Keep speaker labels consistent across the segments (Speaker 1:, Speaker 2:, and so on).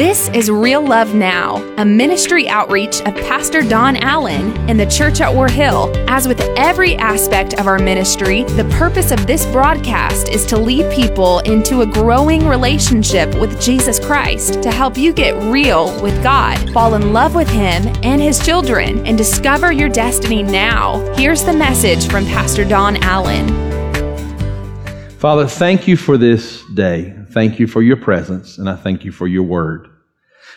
Speaker 1: This is Real Love Now, a ministry outreach of Pastor Don Allen in the church at War Hill. As with every aspect of our ministry, the purpose of this broadcast is to lead people into a growing relationship with Jesus Christ to help you get real with God, fall in love with Him and His children, and discover your destiny now. Here's the message from Pastor Don Allen.
Speaker 2: Father, thank you for this day. Thank you for your presence, and I thank you for your word.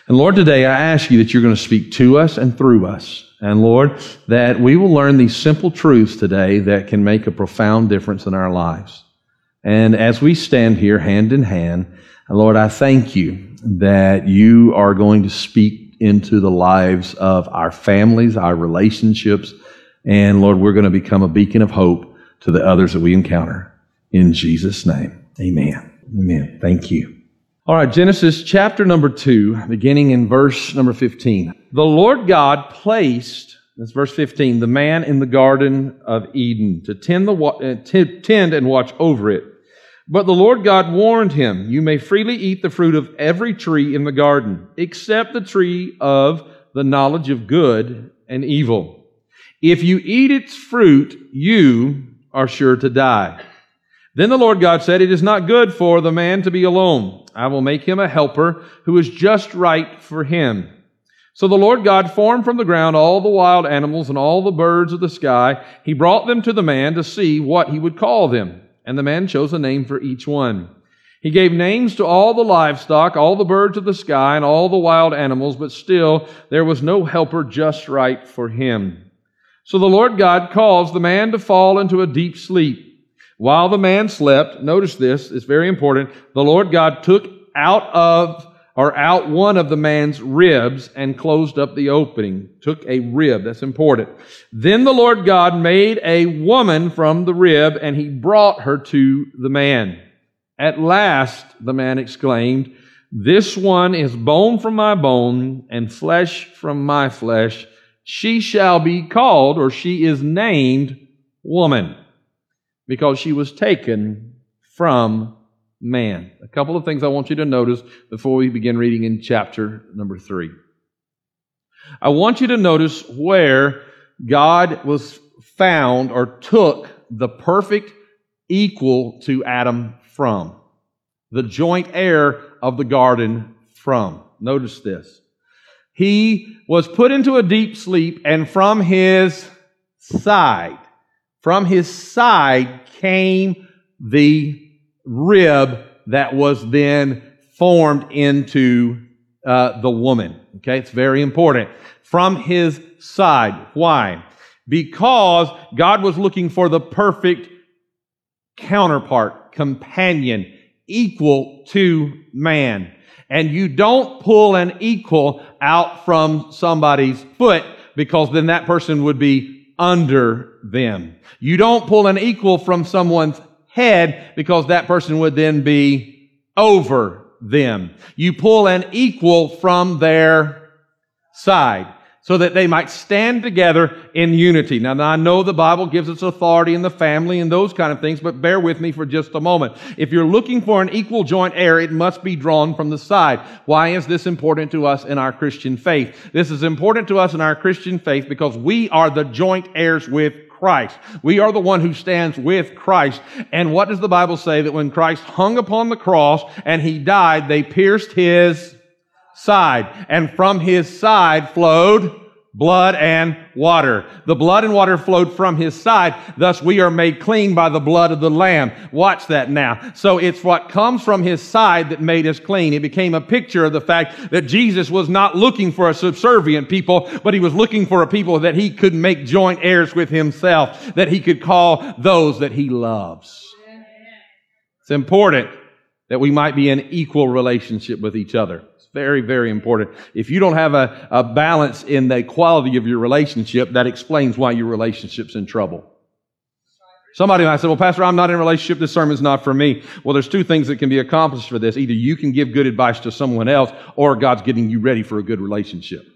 Speaker 2: And Lord, today I ask you that you're going to speak to us and through us. And Lord, that we will learn these simple truths today that can make a profound difference in our lives. And as we stand here hand in hand, Lord, I thank you that you are going to speak into the lives of our families, our relationships, and Lord, we're going to become a beacon of hope to the others that we encounter. In Jesus' name, amen. Amen. Thank you. All right, Genesis chapter number 2, beginning in verse number 15. The Lord God placed, that's verse 15, the man in the garden of Eden to tend, the, uh, tend and watch over it. But the Lord God warned him, You may freely eat the fruit of every tree in the garden, except the tree of the knowledge of good and evil. If you eat its fruit, you are sure to die. Then the Lord God said, It is not good for the man to be alone. I will make him a helper who is just right for him. So the Lord God formed from the ground all the wild animals and all the birds of the sky. He brought them to the man to see what he would call them. And the man chose a name for each one. He gave names to all the livestock, all the birds of the sky, and all the wild animals, but still there was no helper just right for him. So the Lord God caused the man to fall into a deep sleep. While the man slept, notice this, it's very important. The Lord God took out of or out one of the man's ribs and closed up the opening. Took a rib. That's important. Then the Lord God made a woman from the rib and he brought her to the man. At last, the man exclaimed, this one is bone from my bone and flesh from my flesh. She shall be called, or she is named, woman because she was taken from man. A couple of things I want you to notice before we begin reading in chapter number three. I want you to notice where God was found or took the perfect equal to Adam from. The joint heir of the garden from. Notice this. He was put into a deep sleep and from his side from his side came the rib that was then formed into uh, the woman. Okay, it's very important. From his side. Why? Because God was looking for the perfect counterpart, companion, equal to man. And you don't pull an equal out from somebody's foot because then that person would be under them. You don't pull an equal from someone's head because that person would then be over them. You pull an equal from their side so that they might stand together in unity. Now, I know the Bible gives us authority in the family and those kind of things, but bear with me for just a moment. If you're looking for an equal joint heir, it must be drawn from the side. Why is this important to us in our Christian faith? This is important to us in our Christian faith because we are the joint heirs with Christ. We are the one who stands with Christ. And what does the Bible say? That when Christ hung upon the cross and he died, they pierced his side. And from his side flowed blood and water. The blood and water flowed from his side. Thus we are made clean by the blood of the lamb. Watch that now. So it's what comes from his side that made us clean. It became a picture of the fact that Jesus was not looking for a subservient people, but he was looking for a people that he could make joint heirs with himself, that he could call those that he loves. It's important that we might be in equal relationship with each other. Very, very important. If you don't have a, a balance in the quality of your relationship, that explains why your relationship's in trouble. Somebody might say, well, Pastor, I'm not in a relationship. This sermon's not for me. Well, there's two things that can be accomplished for this. Either you can give good advice to someone else or God's getting you ready for a good relationship.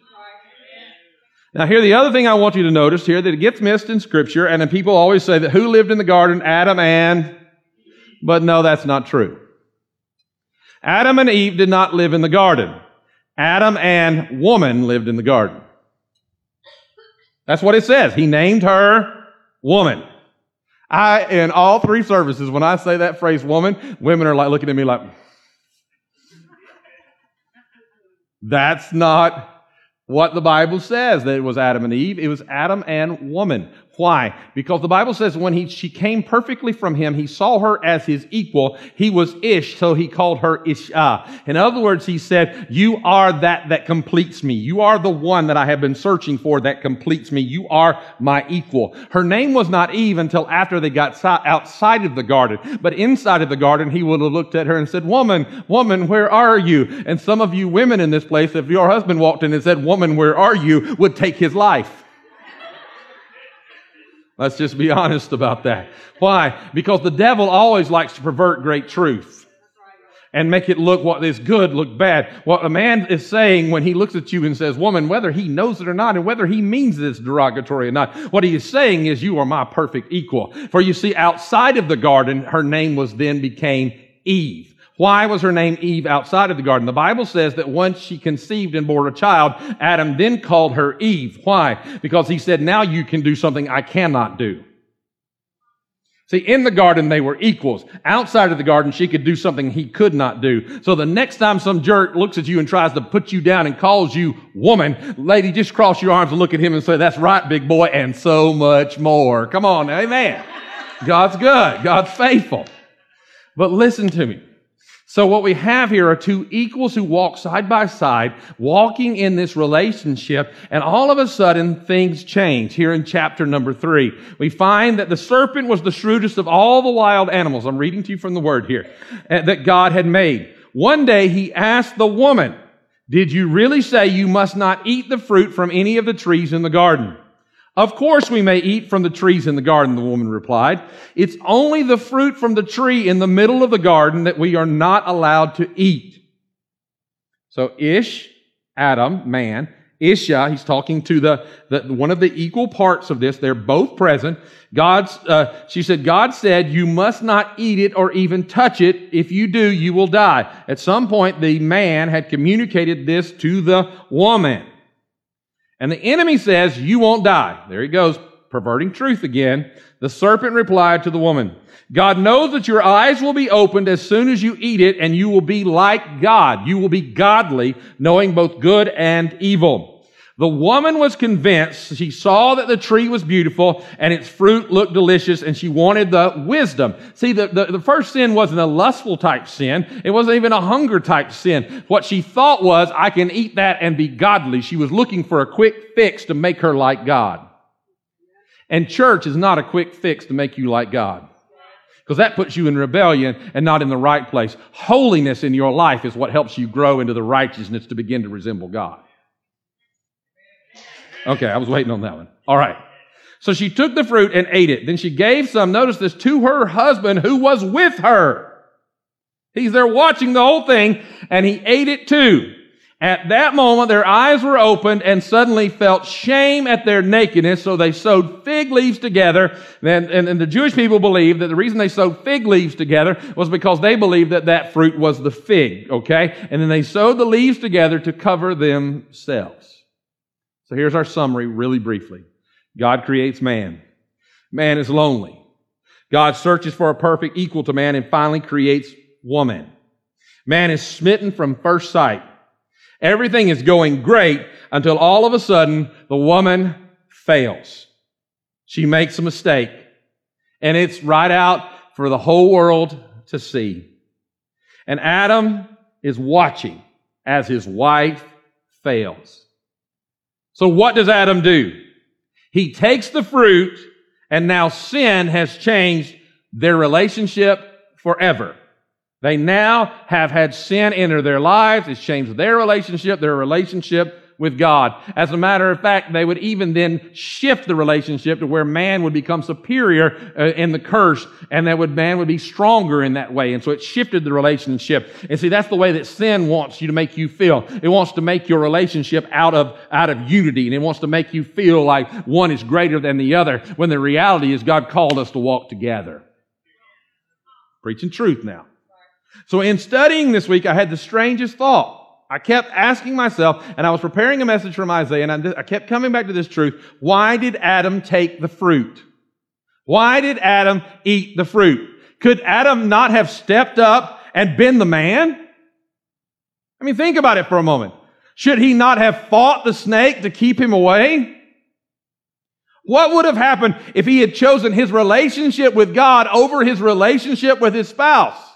Speaker 2: Now, here, the other thing I want you to notice here that it gets missed in Scripture, and people always say that who lived in the garden? Adam and, but no, that's not true. Adam and Eve did not live in the garden. Adam and woman lived in the garden. That's what it says. He named her woman. I, in all three services, when I say that phrase woman, women are like looking at me like, that's not what the Bible says that it was Adam and Eve. It was Adam and woman. Why? Because the Bible says when he, she came perfectly from him, he saw her as his equal. He was Ish, so he called her Isha. In other words, he said, you are that that completes me. You are the one that I have been searching for that completes me. You are my equal. Her name was not Eve until after they got outside of the garden. But inside of the garden, he would have looked at her and said, woman, woman, where are you? And some of you women in this place, if your husband walked in and said, woman, where are you? would take his life. Let's just be honest about that. Why? Because the devil always likes to pervert great truth and make it look what is good look bad. What a man is saying when he looks at you and says, woman, whether he knows it or not, and whether he means this derogatory or not, what he is saying is, you are my perfect equal. For you see, outside of the garden, her name was then became Eve. Why was her name Eve outside of the garden? The Bible says that once she conceived and bore a child, Adam then called her Eve. Why? Because he said, now you can do something I cannot do. See, in the garden, they were equals. Outside of the garden, she could do something he could not do. So the next time some jerk looks at you and tries to put you down and calls you woman, lady, just cross your arms and look at him and say, that's right, big boy, and so much more. Come on, amen. God's good. God's faithful. But listen to me. So what we have here are two equals who walk side by side, walking in this relationship, and all of a sudden things change. Here in chapter number three, we find that the serpent was the shrewdest of all the wild animals. I'm reading to you from the word here, eh, that God had made. One day he asked the woman, did you really say you must not eat the fruit from any of the trees in the garden? Of course we may eat from the trees in the garden, the woman replied. It's only the fruit from the tree in the middle of the garden that we are not allowed to eat. So Ish, Adam, man, Isha, he's talking to the, the, one of the equal parts of this. They're both present. God's, uh, she said, God said, you must not eat it or even touch it. If you do, you will die. At some point, the man had communicated this to the woman. And the enemy says, you won't die. There he goes, perverting truth again. The serpent replied to the woman, God knows that your eyes will be opened as soon as you eat it and you will be like God. You will be godly, knowing both good and evil. The woman was convinced. She saw that the tree was beautiful and its fruit looked delicious and she wanted the wisdom. See, the, the, the, first sin wasn't a lustful type sin. It wasn't even a hunger type sin. What she thought was, I can eat that and be godly. She was looking for a quick fix to make her like God. And church is not a quick fix to make you like God. Because that puts you in rebellion and not in the right place. Holiness in your life is what helps you grow into the righteousness to begin to resemble God. Okay, I was waiting on that one. All right. So she took the fruit and ate it. Then she gave some, notice this, to her husband who was with her. He's there watching the whole thing and he ate it too. At that moment, their eyes were opened and suddenly felt shame at their nakedness, so they sewed fig leaves together. And, and, and, the Jewish people believed that the reason they sewed fig leaves together was because they believed that that fruit was the fig, okay? And then they sewed the leaves together to cover themselves. So here's our summary really briefly. God creates man. Man is lonely. God searches for a perfect equal to man and finally creates woman. Man is smitten from first sight. Everything is going great until all of a sudden the woman fails. She makes a mistake and it's right out for the whole world to see. And Adam is watching as his wife fails. So what does Adam do? He takes the fruit and now sin has changed their relationship forever. They now have had sin enter their lives. It's changed their relationship, their relationship with God. As a matter of fact, they would even then shift the relationship to where man would become superior uh, in the curse and that would, man would be stronger in that way. And so it shifted the relationship. And see, that's the way that sin wants you to make you feel. It wants to make your relationship out of, out of unity and it wants to make you feel like one is greater than the other when the reality is God called us to walk together. Preaching truth now. So in studying this week, I had the strangest thought. I kept asking myself, and I was preparing a message from Isaiah, and I, kept coming back to this truth. Why did Adam take the fruit? Why did Adam eat the fruit? Could Adam not have stepped up and been the man? I mean, think about it for a moment. Should he not have fought the snake to keep him away? What would have happened if he had chosen his relationship with God over his relationship with his spouse?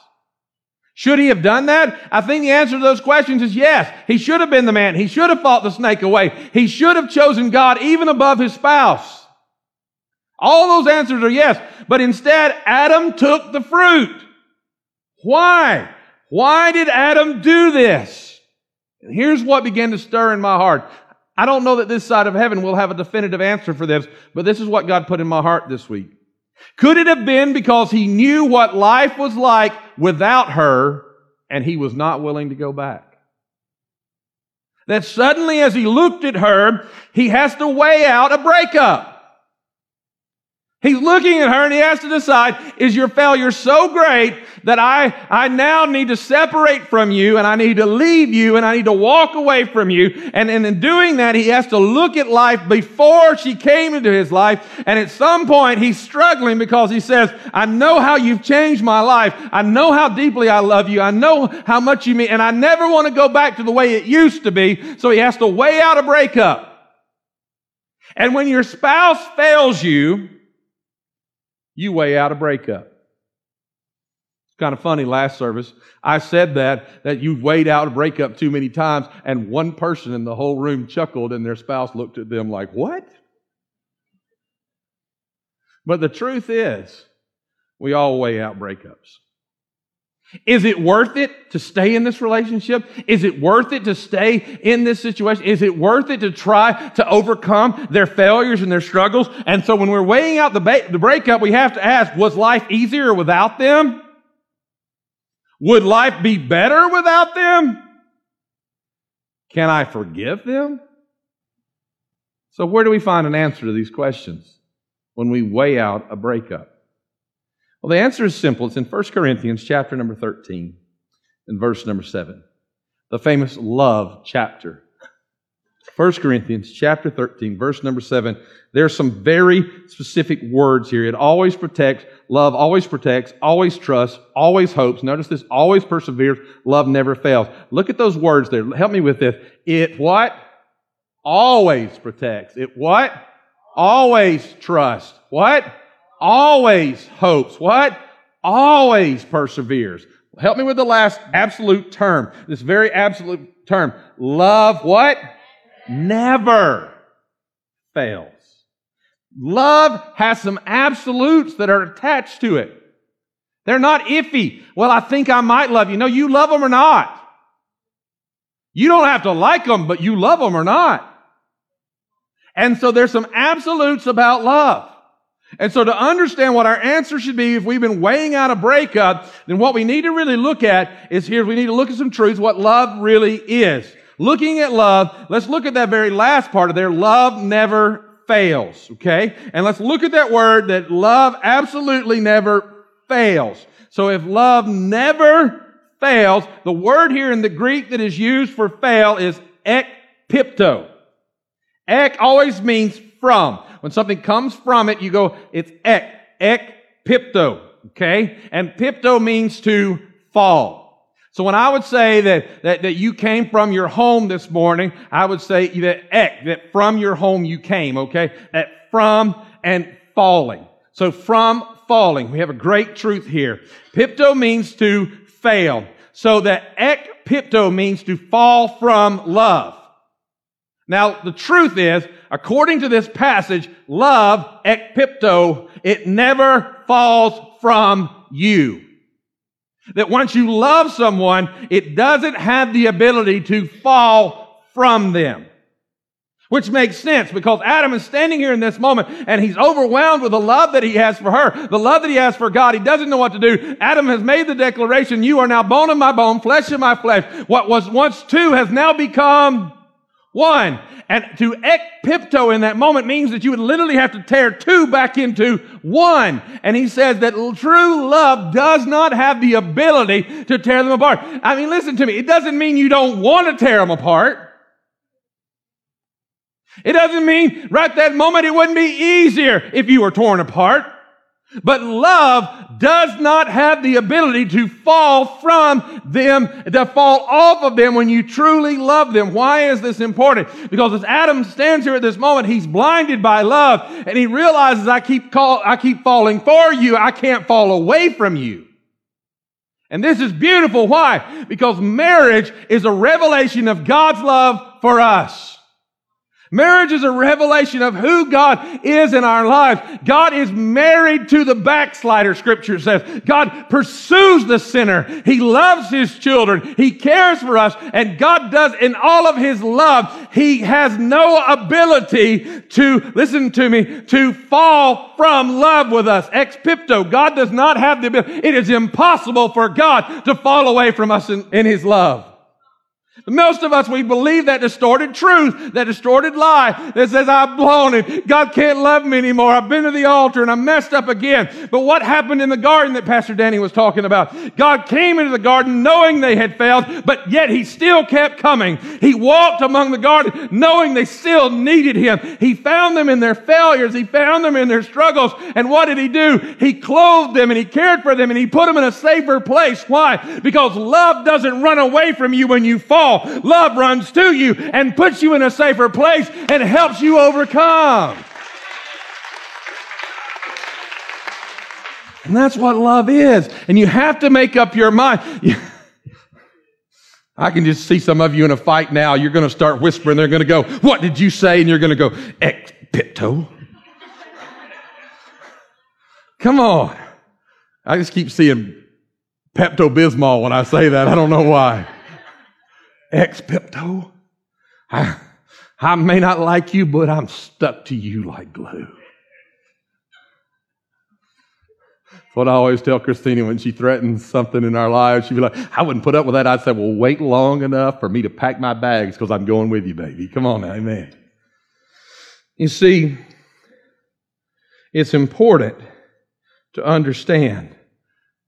Speaker 2: Should he have done that? I think the answer to those questions is yes. He should have been the man. He should have fought the snake away. He should have chosen God even above his spouse. All those answers are yes. But instead, Adam took the fruit. Why? Why did Adam do this? And here's what began to stir in my heart. I don't know that this side of heaven will have a definitive answer for this, but this is what God put in my heart this week. Could it have been because he knew what life was like without her and he was not willing to go back? That suddenly as he looked at her, he has to weigh out a breakup. He's looking at her and he has to decide, is your failure so great that I, I now need to separate from you and I need to leave you and I need to walk away from you. And, and in doing that, he has to look at life before she came into his life. And at some point, he's struggling because he says, I know how you've changed my life. I know how deeply I love you. I know how much you mean. And I never want to go back to the way it used to be. So he has to weigh out a breakup. And when your spouse fails you, you weigh out a breakup. It's kind of funny, last service, I said that, that you weighed out a breakup too many times, and one person in the whole room chuckled, and their spouse looked at them like, What? But the truth is, we all weigh out breakups. Is it worth it to stay in this relationship? Is it worth it to stay in this situation? Is it worth it to try to overcome their failures and their struggles? And so when we're weighing out the, ba- the breakup, we have to ask, was life easier without them? Would life be better without them? Can I forgive them? So where do we find an answer to these questions when we weigh out a breakup? Well, the answer is simple. It's in 1 Corinthians chapter number 13 and verse number 7. The famous love chapter. 1 Corinthians chapter 13, verse number 7. There are some very specific words here. It always protects, love always protects, always trusts, always hopes. Notice this, always perseveres, love never fails. Look at those words there. Help me with this. It what? Always protects. It what? Always trusts. What? Always hopes. What? Always perseveres. Help me with the last absolute term. This very absolute term. Love what? Never fails. Love has some absolutes that are attached to it. They're not iffy. Well, I think I might love you. No, you love them or not. You don't have to like them, but you love them or not. And so there's some absolutes about love. And so to understand what our answer should be if we've been weighing out a breakup, then what we need to really look at is here, we need to look at some truths, what love really is. Looking at love, let's look at that very last part of there. Love never fails, okay? And let's look at that word that love absolutely never fails. So if love never fails, the word here in the Greek that is used for fail is ekpipto. Ek always means from. When something comes from it, you go, it's ek, ek, pipto, okay? And pipto means to fall. So when I would say that, that, that you came from your home this morning, I would say that ek, that from your home you came, okay? That from and falling. So from falling. We have a great truth here. Pipto means to fail. So that ek pipto means to fall from love. Now, the truth is, according to this passage, love, ekpipto, it never falls from you. That once you love someone, it doesn't have the ability to fall from them. Which makes sense because Adam is standing here in this moment and he's overwhelmed with the love that he has for her, the love that he has for God. He doesn't know what to do. Adam has made the declaration, you are now bone of my bone, flesh of my flesh. What was once two has now become One. And to ekpipto in that moment means that you would literally have to tear two back into one. And he says that true love does not have the ability to tear them apart. I mean, listen to me. It doesn't mean you don't want to tear them apart. It doesn't mean right that moment it wouldn't be easier if you were torn apart. But love does not have the ability to fall from them, to fall off of them when you truly love them. Why is this important? Because as Adam stands here at this moment, he's blinded by love and he realizes I keep call, I keep falling for you. I can't fall away from you. And this is beautiful. Why? Because marriage is a revelation of God's love for us. Marriage is a revelation of who God is in our lives. God is married to the backslider, scripture says. God pursues the sinner. He loves his children. He cares for us. And God does in all of his love, he has no ability to, listen to me, to fall from love with us. Ekpipto. God does not have the ability. It is impossible for God to fall away from us in, in his love. Most of us, we believe that distorted truth, that distorted lie that says, I've blown it. God can't love me anymore. I've been to the altar and I messed up again. But what happened in the garden that Pastor Danny was talking about? God came into the garden knowing they had failed, but yet he still kept coming. He walked among the garden knowing they still needed him. He found them in their failures. He found them in their struggles. And what did he do? He clothed them and he cared for them and he put them in a safer place. Why? Because love doesn't run away from you when you fall love runs to you and puts you in a safer place and helps you overcome. And that's what love is. And you have to make up your mind. I can just see some of you in a fight now. You're going to start whispering. They're going to go, What did you say? And you're going to go, Ex. Come on. I just keep seeing Pepto Bismol when I say that. I don't know why ex Pepto. I, I may not like you, but I'm stuck to you like glue. That's what I always tell Christina when she threatens something in our lives. She'd be like, I wouldn't put up with that. I'd say, well, wait long enough for me to pack my bags because I'm going with you, baby. Come on amen. You see, it's important to understand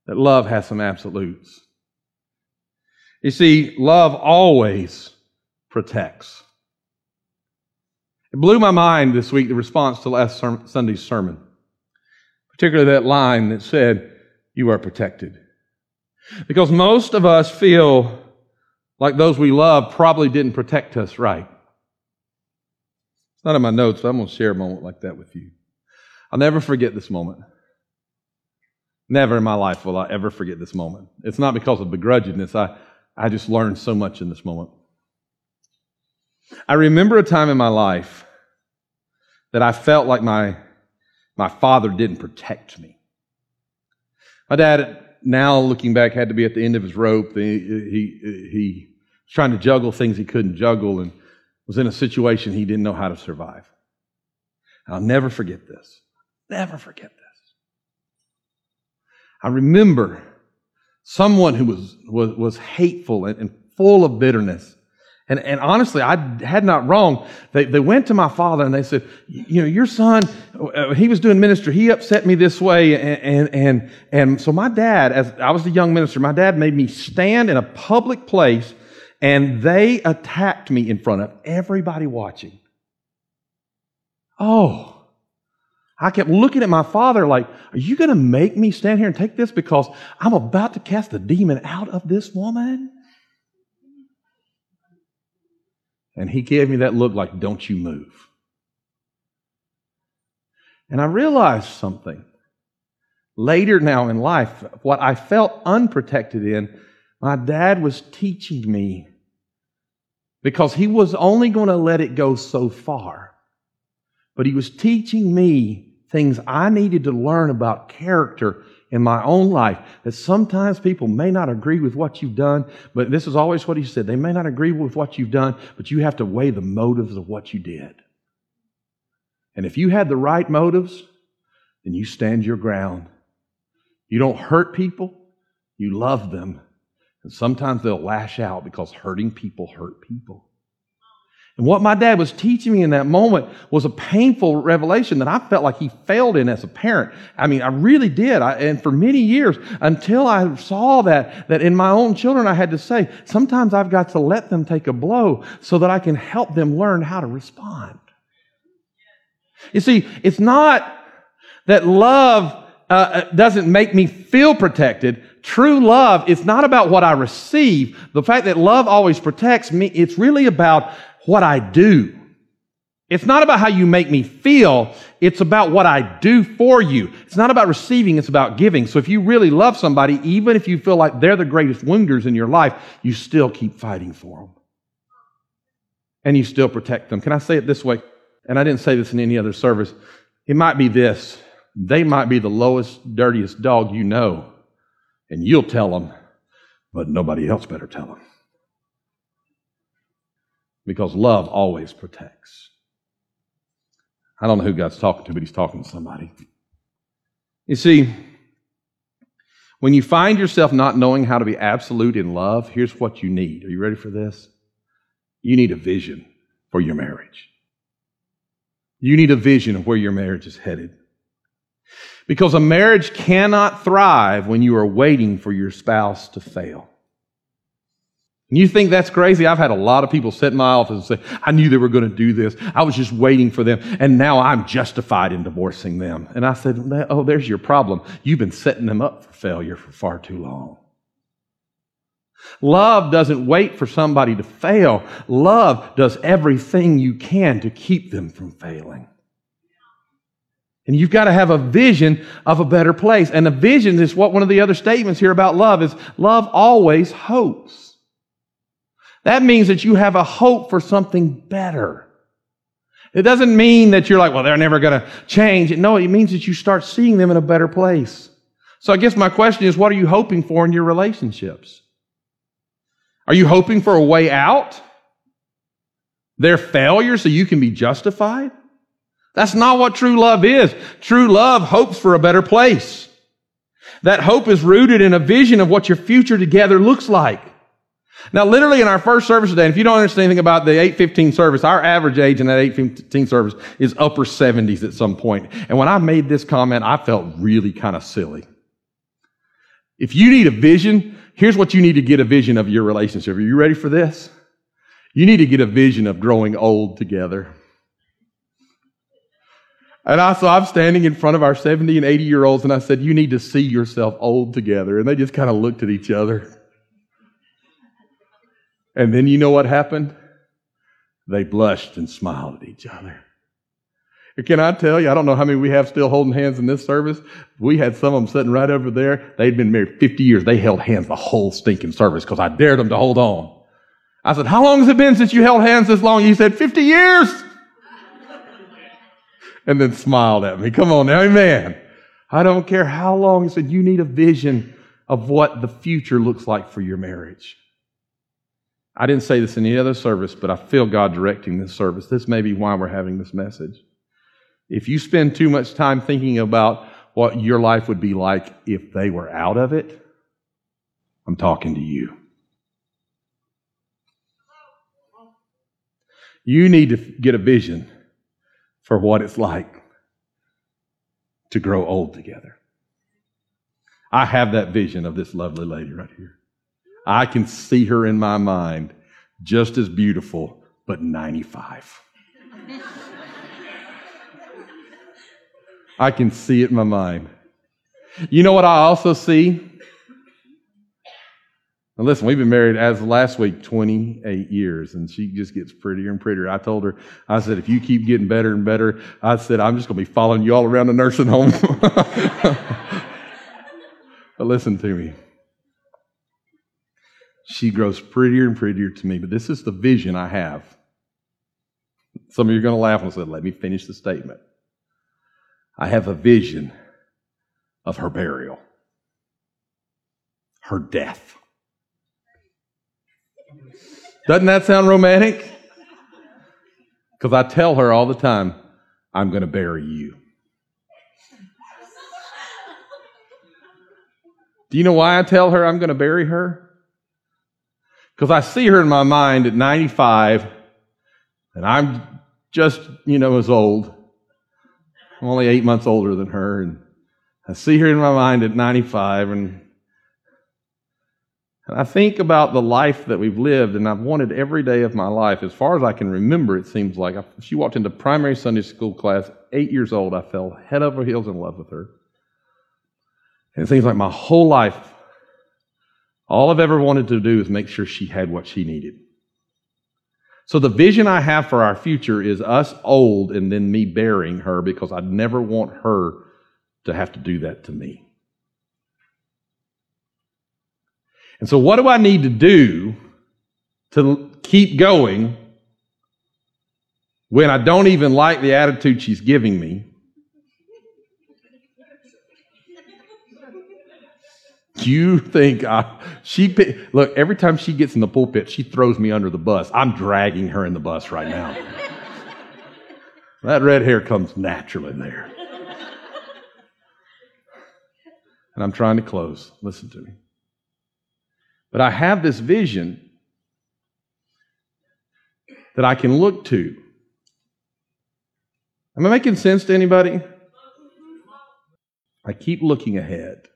Speaker 2: that love has some absolutes. You see, love always protects. It blew my mind this week, the response to last Sunday's sermon, particularly that line that said, You are protected. Because most of us feel like those we love probably didn't protect us right. It's not in my notes, but I'm going to share a moment like that with you. I'll never forget this moment. Never in my life will I ever forget this moment. It's not because of begrudgingness. I, I just learned so much in this moment. I remember a time in my life that I felt like my, my father didn't protect me. My dad, now looking back, had to be at the end of his rope. He, he, he was trying to juggle things he couldn't juggle and was in a situation he didn't know how to survive. I'll never forget this. Never forget this. I remember someone who was, was, was hateful and, and full of bitterness. And, and honestly, I had not wrong. They, they went to my father and they said, you know, your son, uh, he was doing ministry. He upset me this way. And, and, and, and so my dad, as I was a young minister, my dad made me stand in a public place and they attacked me in front of everybody watching. Oh, I kept looking at my father like, Are you going to make me stand here and take this because I'm about to cast the demon out of this woman? And he gave me that look like, Don't you move. And I realized something. Later now in life, what I felt unprotected in, my dad was teaching me because he was only going to let it go so far. But he was teaching me things I needed to learn about character in my own life. That sometimes people may not agree with what you've done, but this is always what he said. They may not agree with what you've done, but you have to weigh the motives of what you did. And if you had the right motives, then you stand your ground. You don't hurt people, you love them. And sometimes they'll lash out because hurting people hurt people. And what my dad was teaching me in that moment was a painful revelation that I felt like he failed in as a parent. I mean, I really did. I, and for many years, until I saw that, that in my own children, I had to say, sometimes I've got to let them take a blow so that I can help them learn how to respond. You see, it's not that love uh, uh doesn't make me feel protected. True love is not about what I receive. The fact that love always protects me, it's really about what I do. It's not about how you make me feel. It's about what I do for you. It's not about receiving. It's about giving. So if you really love somebody, even if you feel like they're the greatest wounders in your life, you still keep fighting for them. And you still protect them. Can I say it this way? And I didn't say this in any other service. It might be this. They might be the lowest, dirtiest dog you know. And you'll tell them, but nobody else better tell them because love always protects. I don't know who God's talking to, but He's talking to somebody. You see, when you find yourself not knowing how to be absolute in love, here's what you need. Are you ready for this? You need a vision for your marriage. You need a vision of where your marriage is headed. Because a marriage cannot thrive when you are waiting for your spouse to fail. And you think that's crazy? I've had a lot of people sit in my office and say, I knew they were going to do this. I was just waiting for them. And now I'm justified in divorcing them. And I said, Oh, there's your problem. You've been setting them up for failure for far too long. Love doesn't wait for somebody to fail. Love does everything you can to keep them from failing. And you've got to have a vision of a better place. And a vision is what one of the other statements here about love is love always hopes. That means that you have a hope for something better. It doesn't mean that you're like, well, they're never going to change. No, it means that you start seeing them in a better place. So I guess my question is, what are you hoping for in your relationships? Are you hoping for a way out? Their failure so you can be justified? That's not what true love is. True love hopes for a better place. That hope is rooted in a vision of what your future together looks like. Now, literally in our first service today, and if you don't understand anything about the 815 service, our average age in that 815 service is upper 70s at some point. And when I made this comment, I felt really kind of silly. If you need a vision, here's what you need to get a vision of your relationship. Are you ready for this? You need to get a vision of growing old together. And I, so I'm standing in front of our 70 and 80 year olds and I said, you need to see yourself old together. And they just kind of looked at each other. And then you know what happened? They blushed and smiled at each other. Can I tell you, I don't know how many we have still holding hands in this service. We had some of them sitting right over there. They'd been married 50 years. They held hands the whole stinking service because I dared them to hold on. I said, how long has it been since you held hands this long? He said, 50 years. and then smiled at me. Come on now, amen. I don't care how long. He said, you need a vision of what the future looks like for your marriage. I didn't say this in any other service, but I feel God directing this service. This may be why we're having this message. If you spend too much time thinking about what your life would be like if they were out of it, I'm talking to you. You need to get a vision for what it's like to grow old together. I have that vision of this lovely lady right here. I can see her in my mind just as beautiful, but 95. I can see it in my mind. You know what I also see? Now listen, we've been married as last week 28 years, and she just gets prettier and prettier. I told her, I said, if you keep getting better and better, I said, I'm just going to be following you all around the nursing home. but listen to me. She grows prettier and prettier to me, but this is the vision I have. Some of you are going to laugh and say, let me finish the statement. I have a vision of her burial, her death. Doesn't that sound romantic? Because I tell her all the time, I'm going to bury you. Do you know why I tell her I'm going to bury her? Because I see her in my mind at 95 And I'm just, you know, as old. I'm only eight months older than her. And I see her in my mind at 95 and and I think about the life that we've lived, and I've wanted every day of my life, as far as I can remember, it seems like. She walked into primary Sunday school class, eight years old. I fell head over heels in love with her. And it seems like my whole life, all I've ever wanted to do is make sure she had what she needed. So the vision I have for our future is us old and then me bearing her because I'd never want her to have to do that to me. And so, what do I need to do to keep going when I don't even like the attitude she's giving me? You think I, she, look, every time she gets in the pulpit, she throws me under the bus. I'm dragging her in the bus right now. that red hair comes naturally there. And I'm trying to close. Listen to me. But I have this vision that I can look to. Am I making sense to anybody? I keep looking ahead.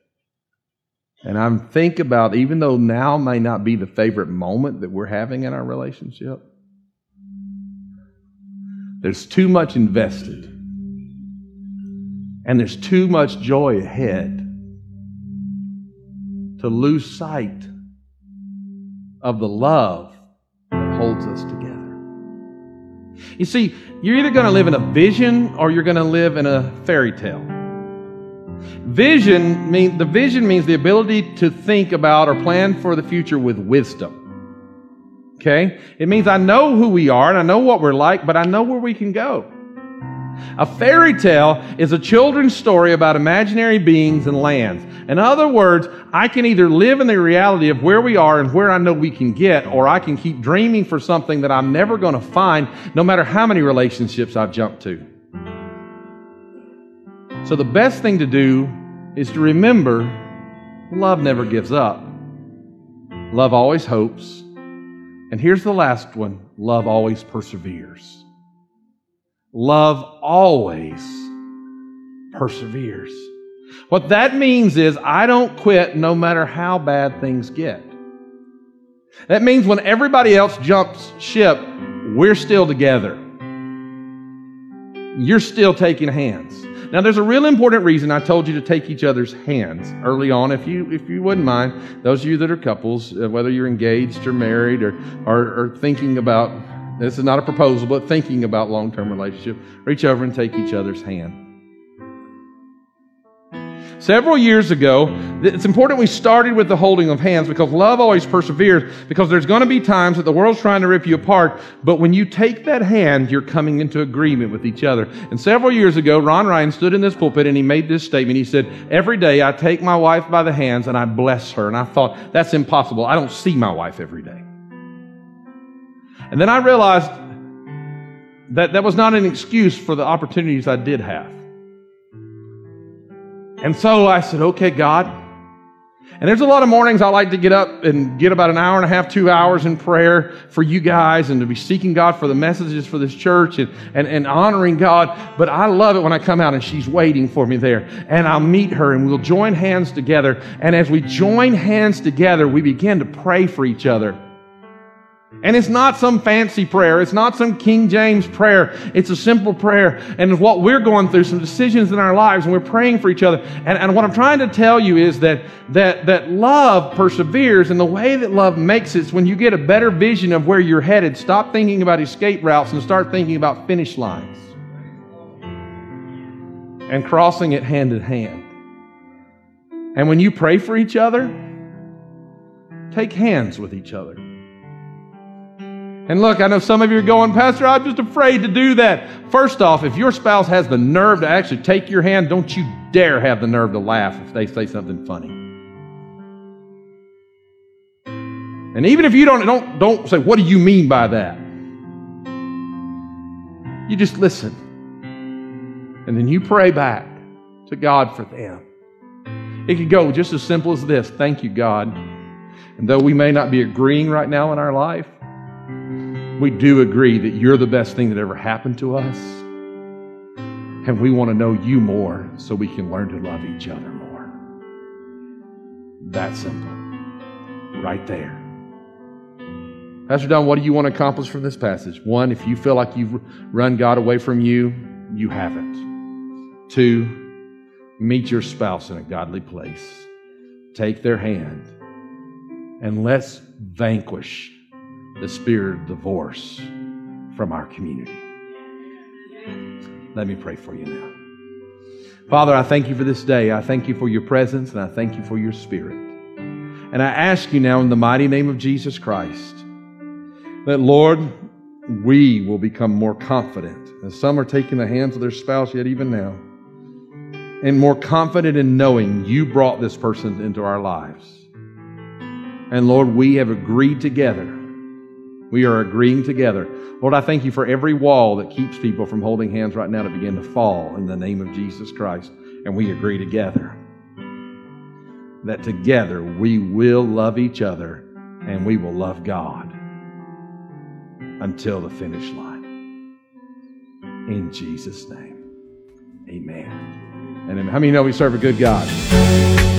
Speaker 2: And I'm think about even though now may not be the favorite moment that we're having in our relationship, there's too much invested. And there's too much joy ahead to lose sight of the love that holds us together. You see, you're either going to live in a vision or you're going to live in a fairy tale. Vision means the vision means the ability to think about or plan for the future with wisdom. Okay? It means I know who we are and I know what we're like, but I know where we can go. A fairy tale is a children's story about imaginary beings and lands. In other words, I can either live in the reality of where we are and where I know we can get, or I can keep dreaming for something that I'm never going to find, no matter how many relationships I've jumped to. So the best thing to do is to remember love never gives up. Love always hopes. And here's the last one love always perseveres. Love always perseveres. What that means is I don't quit no matter how bad things get. That means when everybody else jumps ship, we're still together. You're still taking hands. Now, there's a real important reason I told you to take each other's hands early on. If you, if you wouldn't mind, those of you that are couples, uh, whether you're engaged or married or, or, or thinking about this is not a proposal, but thinking about long term relationship, reach over and take each other's hand. Several years ago, it's important we started with the holding of hands because love always perseveres because there's going to be times that the world's trying to rip you apart, but when you take that hand, you're coming into agreement with each other. And several years ago, Ron Ryan stood in this pulpit and he made this statement. He said, Every day I take my wife by the hands and I bless her. And I thought, that's impossible. I don't see my wife every day. And then I realized that that was not an excuse for the opportunities I did have. And so I said, okay, God. And there's a lot of mornings I like to get up and get about an hour and a half, two hours in prayer for you guys and to be seeking God for the messages for this church and, and, and honoring God. But I love it when I come out and she's waiting for me there. And I'll meet her and we'll join hands together. And as we join hands together, we begin to pray for each other. And it's not some fancy prayer. It's not some King James prayer. It's a simple prayer. And what we're going through, some decisions in our lives, and we're praying for each other. And, and what I'm trying to tell you is that, that, that love perseveres, and the way that love makes it is when you get a better vision of where you're headed, stop thinking about escape routes and start thinking about finish lines. And crossing it hand in hand. And when you pray for each other, take hands with each other. And look, I know some of you are going, Pastor, I'm just afraid to do that. First off, if your spouse has the nerve to actually take your hand, don't you dare have the nerve to laugh if they say something funny. And even if you don't, don't, don't say, what do you mean by that? You just listen. And then you pray back to God for them. It could go just as simple as this Thank you, God. And though we may not be agreeing right now in our life, we do agree that you're the best thing that ever happened to us. And we want to know you more so we can learn to love each other more. That simple. Right there. Pastor Don, what do you want to accomplish from this passage? One, if you feel like you've run God away from you, you haven't. Two, meet your spouse in a godly place. Take their hand and let's vanquish the spirit of divorce from our community. Let me pray for you now. Father, I thank you for this day. I thank you for your presence and I thank you for your spirit. And I ask you now in the mighty name of Jesus Christ that, Lord, we will become more confident. As some are taking the hands of their spouse yet even now, and more confident in knowing you brought this person into our lives. And Lord, we have agreed together. We are agreeing together. Lord, I thank you for every wall that keeps people from holding hands right now to begin to fall in the name of Jesus Christ. And we agree together that together we will love each other and we will love God until the finish line. In Jesus' name, amen. And how many know we serve a good God?